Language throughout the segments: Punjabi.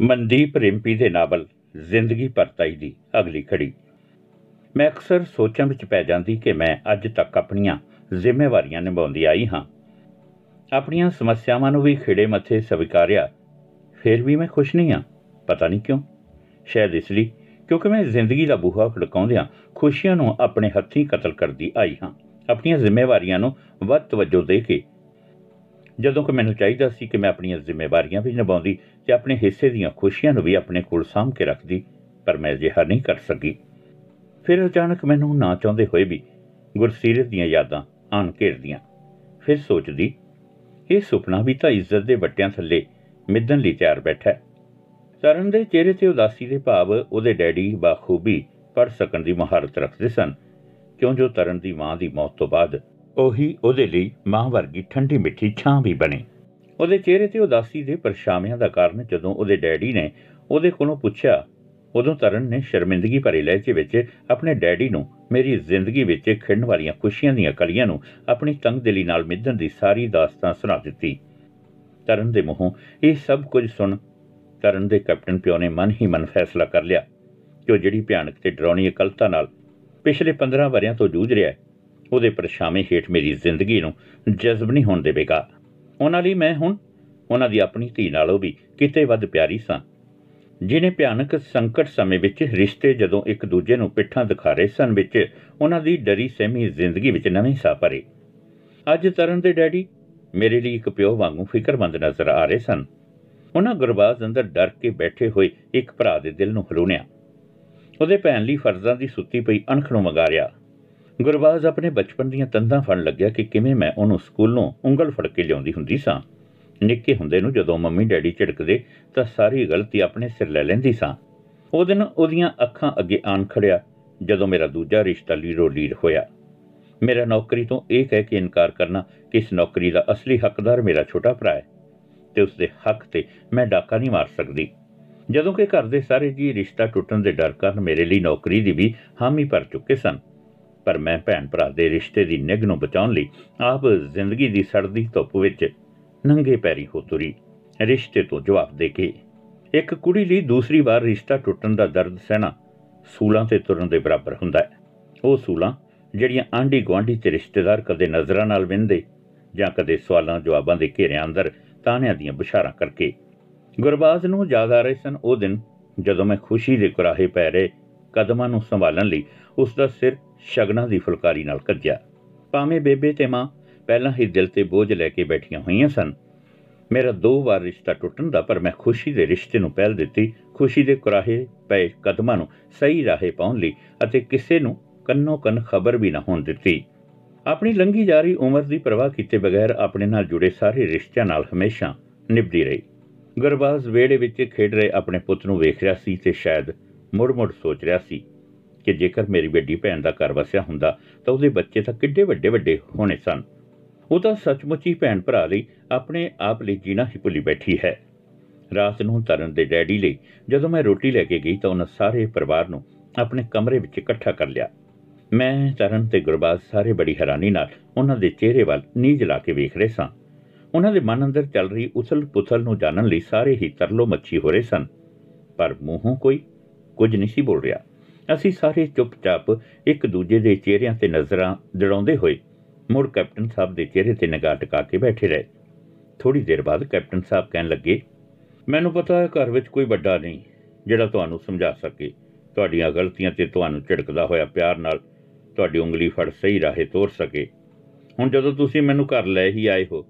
ਮਨਦੀਪ ਰਿੰਪੀ ਦੇ ਨਾਵਲ, ਜ਼ਿੰਦਗੀ ਪਰਤਾਈ ਦੀ ਅਗਲੀ ਖੜੀ। ਮੈਂ ਅਕਸਰ ਸੋਚਾਂ ਵਿੱਚ ਪੈ ਜਾਂਦੀ ਕਿ ਮੈਂ ਅੱਜ ਤੱਕ ਆਪਣੀਆਂ ਜ਼ਿੰਮੇਵਾਰੀਆਂ ਨਿਭਾਉਂਦੀ ਆਈ ਹਾਂ। ਆਪਣੀਆਂ ਸਮੱਸਿਆਵਾਂ ਨੂੰ ਵੀ ਖਿੜੇ ਮੱਥੇ ਸਵੀਕਾਰਿਆ, ਫਿਰ ਵੀ ਮੈਂ ਖੁਸ਼ ਨਹੀਂ ਹਾਂ। ਪਤਾ ਨਹੀਂ ਕਿਉਂ? ਸ਼ਾਇਦ ਇਸ ਲਈ ਕਿਉਂਕਿ ਮੈਂ ਜ਼ਿੰਦਗੀ ਦਾ ਬੂਹਾ ਖੜਕਾਉਂਦਿਆਂ ਖੁਸ਼ੀਆਂ ਨੂੰ ਆਪਣੇ ਹੱਥੀਂ ਕਤਲ ਕਰਦੀ ਆਈ ਹਾਂ। ਆਪਣੀਆਂ ਜ਼ਿੰਮੇਵਾਰੀਆਂ ਨੂੰ ਵੱਧ ਤਵੱਜੋ ਦੇ ਕੇ, ਜਦੋਂ ਕਿ ਮੈਨੂੰ ਚਾਹੀਦਾ ਸੀ ਕਿ ਮੈਂ ਆਪਣੀਆਂ ਜ਼ਿੰਮੇਵਾਰੀਆਂ ਵੀ ਨਿਭਾਉਂਦੀ ਤੇ ਆਪਣੇ ਹਿੱਸੇ ਦੀਆਂ ਖੁਸ਼ੀਆਂ ਨੂੰ ਵੀ ਆਪਣੇ ਕੋਲ ਸਾਂਭ ਕੇ ਰੱਖਦੀ, ਪਰ ਮੈਂ ਅਜਿਹਾ ਨਹੀਂ ਕਰ ਸਕੀ। ਫਿਰ ਅਚਾਨਕ ਮੈਨੂੰ ਨਾ ਚਾਹੁੰਦੇ ਹੋਏ ਵੀ ਗੁਰਸੀਰਤ ਦੀਆਂ ਯਾਦਾਂ ਆਣ ਘੇਰਦੀਆਂ। ਫਿਰ ਸੋਚਦੀ, ਇਹ ਸੁਪਨਾ ਵੀ ਤਾਂ ਇੱਜ਼ਤ ਦੇ ਵੱਟਿਆਂ ਥੱਲੇ ਮਿੱਧਣ ਲਈ ਤਿਆਰ ਬੈਠਾ ਹੈ। ਤਰਨ ਦੇ ਚਿਹਰੇ ਤੇ ਉਦਾਸੀ ਦੇ ਭਾਵ ਉਹਦੇ ਡੈਡੀ ਬਾਖੂਬੀ ਪੜ ਸਕਣ ਦੀ ਮਹਾਰਤ ਰੱਖਦੇ ਸਨ, ਕਿਉਂ ਜੋ ਤਰਨ ਦੀ ਮਾਂ ਦੀ ਮੌਤ ਤੋਂ ਬਾਅਦ ਉਹੀ ਉਹਦੇ ਲਈ ਮਾਂ ਵਰਗੀ ਠੰਡੀ ਮਿੱਠੀ ਛਾਂ ਵੀ ਬਣੇ। ਉਹਦੇ ਚਿਹਰੇ ਤੇ ਉਦਾਸੀ ਦੇ ਪਰਛਾਵਿਆਂ ਦਾ ਕਾਰਨ ਜਦੋਂ ਉਹਦੇ ਡੈਡੀ ਨੇ ਉਹਦੇ ਕੋਲੋਂ ਪੁੱਛਿਆ, ਉਦੋਂ ਤਰਨ ਨੇ ਸ਼ਰਮਿੰਦਗੀ ਭਰੇ ਲਹਿਜੇ ਵਿੱਚ ਆਪਣੇ ਡੈਡੀ ਨੂੰ ਮੇਰੀ ਜ਼ਿੰਦਗੀ ਵਿੱਚ ਖਿੜਨ ਵਾਲੀਆਂ ਖੁਸ਼ੀਆਂ ਦੀਆਂ ਕਲੀਆਂ ਨੂੰ ਆਪਣੀ ਤੰਗਦਿਲੀ ਨਾਲ ਮਿੱਧਣ ਦੀ ਸਾਰੀ ਦਾਸਤਾਨ ਸੁਣਾ ਦਿੱਤੀ। ਤਰਨ ਦੇ ਮੂੰਹੋਂ ਇਹ ਸਭ ਕੁਝ ਸੁਣ ਤਰਨ ਦੇ ਕੈਪਟਨ ਪਿਓ ਨੇ ਮਨ ਹੀ ਮਨ ਫੈਸਲਾ ਕਰ ਲਿਆ ਕਿ ਉਹ ਜਿਹੜੀ ਭਿਆਨਕ ਤੇ ਡਰਾਉਣੀ ਇਕਲਤਾ ਨਾਲ ਪਿਛਲੇ 15 ਵਰਿਆਂ ਤੋਂ ਜੂਝ ਰਿਹਾ ਹੈ, ਉਹਦੇ ਪਰਛਾਵੇਂ ਹੇਠ ਮੇਰੀ ਜ਼ਿੰਦਗੀ ਨੂੰ ਜਜ਼ਬ ਨਹੀਂ ਹੋਣ ਦੇਵੇਗਾ। ਉਹਨਾਂ ਲਈ ਮੈਂ ਹੁਣ ਉਹਨਾਂ ਦੀ ਆਪਣੀ ਧੀ ਨਾਲੋਂ ਵੀ ਕਿਤੇ ਵੱਧ ਪਿਆਰੀ ਸਾਂ। ਜਿਨੇ ਭਿਆਨਕ ਸੰਕਟ ਸਮੇਂ ਵਿੱਚ ਰਿਸ਼ਤੇ ਜਦੋਂ ਇੱਕ ਦੂਜੇ ਨੂੰ ਪਿੱਠਾਂ ਦਿਖਾ ਰਹੇ ਸਨ ਵਿੱਚ, ਉਹਨਾਂ ਦੀ ਡਰੀ ਸਹਿਮੀ ਜ਼ਿੰਦਗੀ ਵਿੱਚ ਨਵੇਂ ਸਾਹ ਭਰੇ। ਅੱਜ ਤਰਨ ਦੇ ਡੈਡੀ ਮੇਰੇ ਲਈ ਇੱਕ ਪਿਓ ਵਾਂਗੂ ਫਿਕਰਮੰਦ ਨਜ਼ਰ ਆ ਰਹੇ ਸਨ। ਉਹਨਾਂ ਗੁਰਬਾਜ਼ ਅੰਦਰ ਡਰ ਕੇ ਬੈਠੇ ਹੋਏ ਇੱਕ ਭਰਾ ਦੇ ਦਿਲ ਨੂੰ ਹਲੂਣਿਆ। ਉਹਦੇ ਭੈਣ ਲਈ ਫਰਜ਼ਾਂ ਦੀ ਸੁੱਤੀ ਪਈ ਅਣਖ ਨੂੰ ਮਗਾਰਿਆ ਗੁਰਬਾਜ਼ ਆਪਣੇ ਬਚਪਨ ਦੀਆਂ ਤੰਦਾਂ ਫੜ ਲੱਗਿਆ ਕਿ ਕਿਵੇਂ ਮੈਂ ਉਹਨੂੰ ਸਕੂਲੋਂ ਉਂਗਲ ਫੜ ਕੇ ਲਿਆਉਂਦੀ ਹੁੰਦੀ ਸਾਂ। ਨਿੱਕੇ ਹੁੰਦੇ ਨੂੰ ਜਦੋਂ ਮੰਮੀ ਡੈਡੀ ਝਿੜਕਦੇ ਤਾਂ ਸਾਰੀ ਗਲਤੀ ਆਪਣੇ ਸਿਰ ਲੈ ਲੈਂਦੀ ਸਾਂ। ਉਹ ਦਿਨ ਉਹਦੀਆਂ ਅੱਖਾਂ ਅੱਗੇ ਆਣ ਖੜਿਆ, ਜਦੋਂ ਮੇਰਾ ਦੂਜਾ ਰਿਸ਼ਤਾ ਲੀਰੋ ਲੀਰ ਹੋਇਆ। ਮੇਰਾ ਨੌਕਰੀ ਤੋਂ ਇਹ ਕਹਿ ਕੇ ਇਨਕਾਰ ਕਰਨਾ ਕਿ ਇਸ ਨੌਕਰੀ ਦਾ ਅਸਲੀ ਹੱਕਦਾਰ ਮੇਰਾ ਛੋਟਾ ਭਰਾ ਹੈ ਤੇ ਉਸ ਦੇ ਹੱਕ ਤੇ ਮੈਂ ਡਾਕਾ ਨਹੀਂ ਮਾਰ ਸਕਦੀ। ਜਦੋਂ ਕਿ ਘਰ ਦੇ ਸਾਰੇ ਜੀ ਰਿਸ਼ਤਾ ਟੁੱਟਣ ਦੇ ਡਰ ਕਾਰਨ ਮੇਰੇ ਲਈ ਨੌਕਰੀ ਦੀ ਵੀ ਹਾਮੀ ਭਰ ਚੁੱਕੇ ਸਨ। ਪਰ ਮੈਂ ਭੈਣ ਭਰਾ ਦੇ ਰਿਸ਼ਤੇ ਦੀ ਨਿਗ ਨੂੰ ਬਚਾਉਣ ਲਈ ਆਪ ਜ਼ਿੰਦਗੀ ਦੀ ਸੜਦੀ ਧੁੱਪ ਵਿੱਚ ਨੰਗੇ ਪੈਰੀ ਹੋ ਤੁਰੀ, ਰਿਸ਼ਤੇ ਤੋਂ ਜਵਾਬ ਦੇ ਕੇ। ਇੱਕ ਕੁੜੀ ਲਈ ਦੂਸਰੀ ਵਾਰ ਰਿਸ਼ਤਾ ਟੁੱਟਣ ਦਾ ਦਰਦ ਸਹਿਣਾ ਸੂਲਾਂ ਤੇ ਤੁਰਨ ਦੇ ਬਰਾਬਰ ਹੁੰਦਾ ਹੈ। ਉਹ ਸੂਲਾਂ ਜਿਹੜੀਆਂ ਆਂਢੀ ਗੁਆਂਢੀ ਤੇ ਰਿਸ਼ਤੇਦਾਰ ਕਦੇ ਨਜ਼ਰਾਂ ਨਾਲ ਵਿੰਦੇ ਜਾਂ ਕਦੇ ਸਵਾਲਾਂ ਜਵਾਬਾਂ ਦੇ ਘੇਰਿਆਂ ਅੰਦਰ ਤਾਣਿਆਂ ਦੀਆਂ ਬਿਸ਼ਾਰਾਂ ਕਰਕੇ। ਗੁਰਬਾਜ਼ ਨੂੰ ਯਾਦ ਆ ਰਹੇ ਸਨ ਉਹ ਦਿਨ ਜਦੋਂ ਮੈਂ ਖੁਸ਼ੀ ਦੇ ਕੁਰਾਹੇ ਪੈ ਰਹੇ ਕਦਮਾਂ ਨੂੰ ਸੰਭਾਲਣ ਲਈ ਉਸ ਦਾ ਸਿਰ ਸ਼ਗਨਾਂ ਦੀ ਫੁਲਕਾਰੀ ਨਾਲ ਕੱਜਿਆ। ਭਾਵੇਂ ਬੇਬੇ ਤੇ ਮਾਂ ਪਹਿਲਾਂ ਹੀ ਦਿਲ ਤੇ ਬੋਝ ਲੈ ਕੇ ਬੈਠੀਆਂ ਹੋਈਆਂ ਸਨ। ਮੇਰਾ ਦੋ ਵਾਰ ਰਿਸ਼ਤਾ ਟੁੱਟਣ ਦਾ ਪਰ ਮੈਂ ਖੁਸ਼ੀ ਦੇ ਰਿਸ਼ਤੇ ਨੂੰ ਪਹਿਲ ਦਿੱਤੀ। ਖੁਸ਼ੀ ਦੇ ਕੁਰਾਹੇ ਪਏ ਕਦਮਾਂ ਨੂੰ ਸਹੀ ਰਾਹੇ ਪਾਉਣ ਲਈ ਅਤੇ ਕਿਸੇ ਨੂੰ ਕੰਨੋ ਕੰਨ ਖਬਰ ਵੀ ਨਾ ਹੋਣ ਦਿੱਤੀ। ਆਪਣੀ ਲੰਗੀ ਜਾ ਰਹੀ ਉਮਰ ਦੀ ਪਰਵਾਹ ਕੀਤੇ ਬਗੈਰ ਆਪਣੇ ਨਾਲ ਜੁੜੇ ਸਾਰੇ ਰਿਸ਼ਤਿਆਂ ਨਾਲ ਹਮੇਸ਼ਾ ਨਿਭਦੀ ਰਹੀ। ਗੁਰਬਾਜ਼ ਵੇੜੇ ਵਿੱਚ ਖੇਡ ਰਹੇ ਆਪਣੇ ਪੁੱਤ ਨੂੰ ਵੇਖ ਰਿਹਾ ਸੀ ਤੇ ਸ਼ਾਇਦ ਮੁੜ-ਮੁੜ ਸੋਚ ਰਿਹਾ ਸੀ ਕਿ ਜੇਕਰ ਮੇਰੀ ਵੱਡੀ ਭੈਣ ਦਾ ਘਰ ਵਸਿਆ ਹੁੰਦਾ, ਤਾਂ ਉਹਦੇ ਬੱਚੇ ਤਾਂ ਕਿੱਡੇ ਵੱਡੇ-ਵੱਡੇ ਹੋਣੇ ਸਨ। ਉਹ ਤਾਂ ਸੱਚਮੁੱਚ ਹੀ ਭੈਣ ਭਰਾ ਲਈ ਆਪਣੇ ਆਪ ਲਈ ਜੀਣਾ ਹੀ ਭੁੱਲੀ ਬੈਠੀ ਹੈ। ਰਾਤ ਨੂੰ ਤਰਨ ਦੇ ਡੈਡੀ ਲਈ ਜਦੋਂ ਮੈਂ ਰੋਟੀ ਲੈ ਕੇ ਗਈ ਤਾਂ ਉਹਨਾਂ ਸਾਰੇ ਪਰਿਵਾਰ ਨੂੰ ਆਪਣੇ ਕਮਰੇ ਵਿੱਚ ਇਕੱਠਾ ਕਰ ਲਿਆ। ਮੈਂ, ਤਰਨ ਤੇ ਗੁਰਬਾਜ਼ ਸਾਰੇ ਬੜੀ ਹੈਰਾਨੀ ਨਾਲ ਉਹਨਾਂ ਦੇ ਚਿਹਰੇ ਵੱਲ ਨੀਝ ਲਾ ਕੇ ਵੇਖ ਰਹੇ ਸਾਂ। ਉਹਨਾਂ ਦੇ ਮਨ ਅੰਦਰ ਚੱਲ ਰਹੀ ਉਥਲ-ਪੁਥਲ ਨੂੰ ਜਾਣਨ ਲਈ ਸਾਰੇ ਹੀ ਤਰਲੋ ਮੱਛੀ ਹੋ ਰਹੇ ਸਨ। ਪਰ ਮੂੰਹੋਂ ਕੋਈ ਕੁਝ ਨਹੀਂ ਸੀ ਬੋਲ ਰਿਹਾ। ਅਸੀਂ ਸਾਰੇ ਚੁੱਪਚਾਪ ਇੱਕ ਦੂਜੇ ਦੇ ਚਿਹਰਿਆਂ ਤੇ ਨਜ਼ਰਾਂ ਜੜਾਉਂਦੇ ਹੋਏ ਮੁੜ ਕੈਪਟਨ ਸਾਹਿਬ ਦੇ ਚਿਹਰੇ ਤੇ ਨਿਗਾਹ ਟਿਕਾ ਕੇ ਬੈਠੇ ਰਹੇ। ਥੋੜੀ ਦੇਰ ਬਾਅਦ ਕੈਪਟਨ ਸਾਹਿਬ ਕਹਿਣ ਲੱਗੇ, ਮੈਨੂੰ ਪਤਾ ਹੈ ਘਰ ਵਿੱਚ ਕੋਈ ਵੱਡਾ ਨਹੀਂ ਜਿਹੜਾ ਤੁਹਾਨੂੰ ਸਮਝਾ ਸਕੇ। ਤੁਹਾਡੀਆਂ ਗਲਤੀਆਂ ਤੇ ਤੁਹਾਨੂੰ ਝਿੜਕਦਾ ਹੋਇਆ ਪਿਆਰ ਨਾਲ ਤੁਹਾਡੀ ਉਂਗਲੀ ਫੜ ਸਹੀ ਰਾਹੇ ਤੋਰ ਸਕੇ। ਹੁਣ ਜਦੋਂ ਤੁਸੀਂ ਮੈਨੂੰ ਘਰ ਲੈ ਹੀ ਆਏ ਹੋ,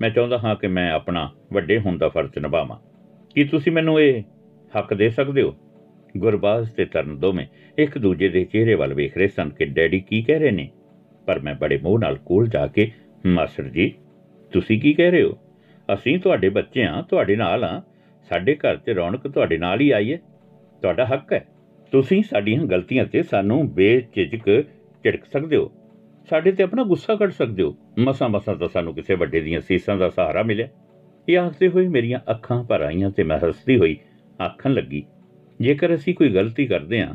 ਮੈਂ ਚਾਹੁੰਦਾ ਹਾਂ ਕਿ ਮੈਂ ਆਪਣਾ ਵੱਡੇ ਹੋਣ ਦਾ ਫਰਜ਼ ਨਿਭਾਵਾਂ। ਕੀ ਤੁਸੀਂ ਮੈਨੂੰ ਇਹ ਹੱਕ ਦੇ ਸਕਦੇ ਹੋ? ਗੁਰਬਾਜ਼ ਤੇ ਤਰਨ ਦੋਵੇਂ ਇੱਕ ਦੂਜੇ ਦੇ ਚਿਹਰੇ ਵੱਲ ਵੇਖ ਰਹੇ ਸਨ ਕਿ ਡੈਡੀ ਕੀ ਕਹਿ ਰਹੇ ਨੇ। ਪਰ ਮੈਂ ਬੜੇ ਮੋਹ ਨਾਲ ਕੋਲ ਜਾ ਕੇ, ਮਾਸਟਰ ਜੀ, ਤੁਸੀਂ ਕੀ ਕਹਿ ਰਹੇ ਹੋ? ਅਸੀਂ ਤੁਹਾਡੇ ਬੱਚੇ ਆ ਤੁਹਾਡੇ ਨਾਲ ਆ ਸਾਡੇ ਘਰ 'ਚ ਰੌਣਕ ਤੁਹਾਡੇ ਨਾਲ ਹੀ ਆਈ ਹੈ। ਤੁਹਾਡਾ ਹੱਕ ਹੈ। ਤੁਸੀਂ ਸਾਡੀਆਂ ਗਲਤੀਆਂ ਤੇ ਸਾਨੂੰ ਬੇਝਿਜਕ ਝਿੜਕ ਸਕਦੇ ਹੋ। ਸਾਡੇ ਤੇ ਆਪਣਾ ਗੁੱਸਾ ਕੱਢ ਸਕਦੇ ਹੋ। ਮਸਾਂ ਮਸਾਂ ਤਾਂ ਸਾਨੂੰ ਕਿਸੇ ਵੱਡੇ ਦੀਆਂ ਸੀਸਾਂ ਦਾ ਸਹਾਰਾ ਮਿਲਿਆ। ਇਹ ਆਖਦੇ ਹੋਏ ਮੇਰੀਆਂ ਅੱਖਾਂ ਭਰ ਆਈਆਂ ਤੇ ਮੈਂ ਹੱਸਦੀ ਹੋਈ ਆਖਣ ਲੱਗੀ ਜੇਕਰ ਅਸੀਂ ਕੋਈ ਗਲਤੀ ਕਰਦੇ ਹਾਂ,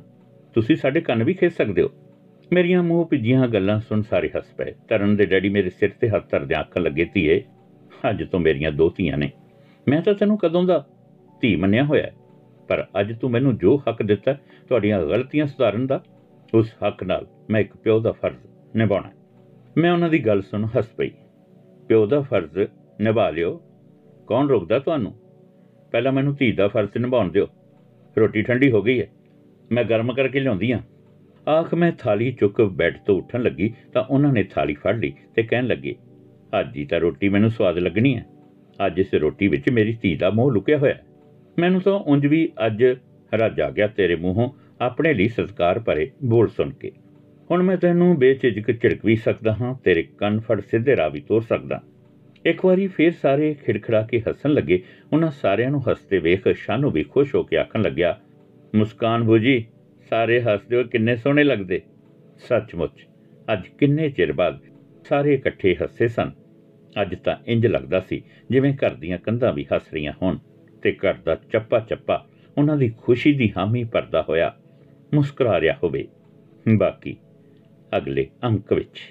ਤੁਸੀਂ ਸਾਡੇ ਕੰਨ ਵੀ ਖੇਚ ਸਕਦੇ ਹੋ। ਮੇਰੀਆਂ ਮੂੰਹ ਭਿੱਜੀਆਂ ਗੱਲਾਂ ਸੁਣ ਸਾਰੇ ਹੱਸ ਪਏ। ਤਰਨ ਦੇ ਡੈਡੀ ਮੇਰੇ ਸਿਰ ਤੇ ਹੱਥ ਧਰਦੇ ਆਖਣ ਲੱਗੇ, ਧੀਏ, ਅੱਜ ਤੋਂ ਮੇਰੀਆਂ ਦੋ ਧੀਆਂ ਨੇ। ਮੈਂ ਤਾਂ ਤੈਨੂੰ ਕਦੋਂ ਦਾ ਧੀ ਮੰਨਿਆ ਹੋਇਆ ਹੈ। ਪਰ ਅੱਜ ਤੂੰ ਮੈਨੂੰ ਜੋ ਹੱਕ ਦਿੱਤਾ, ਤੁਹਾਡੀਆਂ ਗਲਤੀਆਂ ਸੁਧਾਰਨ ਦਾ, ਉਸ ਹੱਕ ਨਾਲ ਮੈਂ ਇੱਕ ਪਿਓ ਦਾ ਫਰਜ਼ ਨਿਭਾਉਣਾ ਹੈ। ਮੈਂ ਉਹਨਾਂ ਦੀ ਗੱਲ ਸੁਣ ਹੱਸ ਪਈ। ਪਿਓ ਦਾ ਫਰਜ਼ ਨਿਭਾ ਲਿਓ। ਕੌਣ ਰੋਕਦਾ ਤੁਹਾਨੂੰ? ਪਹਿਲਾਂ ਮੈਨੂੰ ਧੀ ਦਾ ਫਰਜ਼ ਨਿਭਾਉਣ ਦਿਓ। ਰੋਟੀ ਠੰਡੀ ਹੋ ਗਈ ਹੈ। ਮੈਂ ਗਰਮ ਕਰਕੇ ਲਿਆਉਂਦੀ ਹਾਂ। ਆਖ, ਮੈਂ ਥਾਲੀ ਚੁੱਕ ਬੈੱਡ ਤੋਂ ਉੱਠਣ ਲੱਗੀ ਤਾਂ ਉਹਨਾਂ ਨੇ ਥਾਲੀ ਫੜ ਲਈ ਤੇ ਕਹਿਣ ਲੱਗੇ, ਅੱਜ ਹੀ ਤਾਂ ਰੋਟੀ ਮੈਨੂੰ ਸਵਾਦ ਲੱਗਣੀ ਹੈ। ਅੱਜ ਇਸ ਰੋਟੀ ਵਿੱਚ ਮੇਰੀ ਧੀ ਦਾ ਮੋਹ ਲੁਕਿਆ ਹੋਇਆ ਹੈ। ਮੈਨੂੰ ਤਾਂ ਉਂਝ ਵੀ ਅੱਜ ਰੱਜ ਆ ਗਿਆ ਤੇਰੇ ਮੂੰਹੋਂ ਆਪਣੇ ਲਈ ਸਤਿਕਾਰ ਭਰੇ ਬੋਲ ਸੁਣ ਕੇ। ਹੁਣ ਮੈਂ ਤੈਨੂੰ ਬੇਝਿਜਕ ਝਿੜਕ ਵੀ ਸਕਦਾ ਹਾਂ, ਤੇਰੇ ਕੰਨ ਫੜ ਸਿੱਧੇ ਰਾਹ ਵੀ ਤੋਰ ਸਕਦਾ ਇੱਕ ਵਾਰੀ ਫੇਰ ਸਾਰੇ ਖਿੜਖੜਾ ਕੇ ਹੱਸਣ ਲੱਗੇ। ਉਹਨਾਂ ਸਾਰਿਆਂ ਨੂੰ ਹੱਸਦੇ ਵੇਖ ਸ਼ਾਨੂ ਵੀ ਖੁਸ਼ ਹੋ ਕੇ ਆਖਣ ਲੱਗਿਆ, ਮੁਸਕਾਨ ਬੂਜੀ, ਸਾਰੇ ਹੱਸਦੇ ਹੋ ਕਿੰਨੇ ਸੋਹਣੇ ਲੱਗਦੇ? ਸੱਚਮੁੱਚ, ਅੱਜ ਕਿੰਨੇ ਚਿਰ ਬਾਅਦ ਸਾਰੇ ਇਕੱਠੇ ਹੱਸੇ ਸਨ। ਅੱਜ ਤਾਂ ਇੰਜ ਲੱਗਦਾ ਸੀ ਜਿਵੇਂ ਘਰ ਦੀਆਂ ਕੰਧਾਂ ਵੀ ਹੱਸ ਰਹੀਆਂ ਹੋਣ ਤੇ ਘਰ ਦਾ ਚੱਪਾ ਚੱਪਾ ਉਹਨਾਂ ਦੀ ਖੁਸ਼ੀ ਦੀ ਹਾਮੀ ਭਰਦਾ ਹੋਇਆ ਮੁਸਕਰਾ ਰਿਹਾ ਹੋਵੇ। ਬਾਕੀ ਅਗਲੇ ਅੰਕ ਵਿੱਚ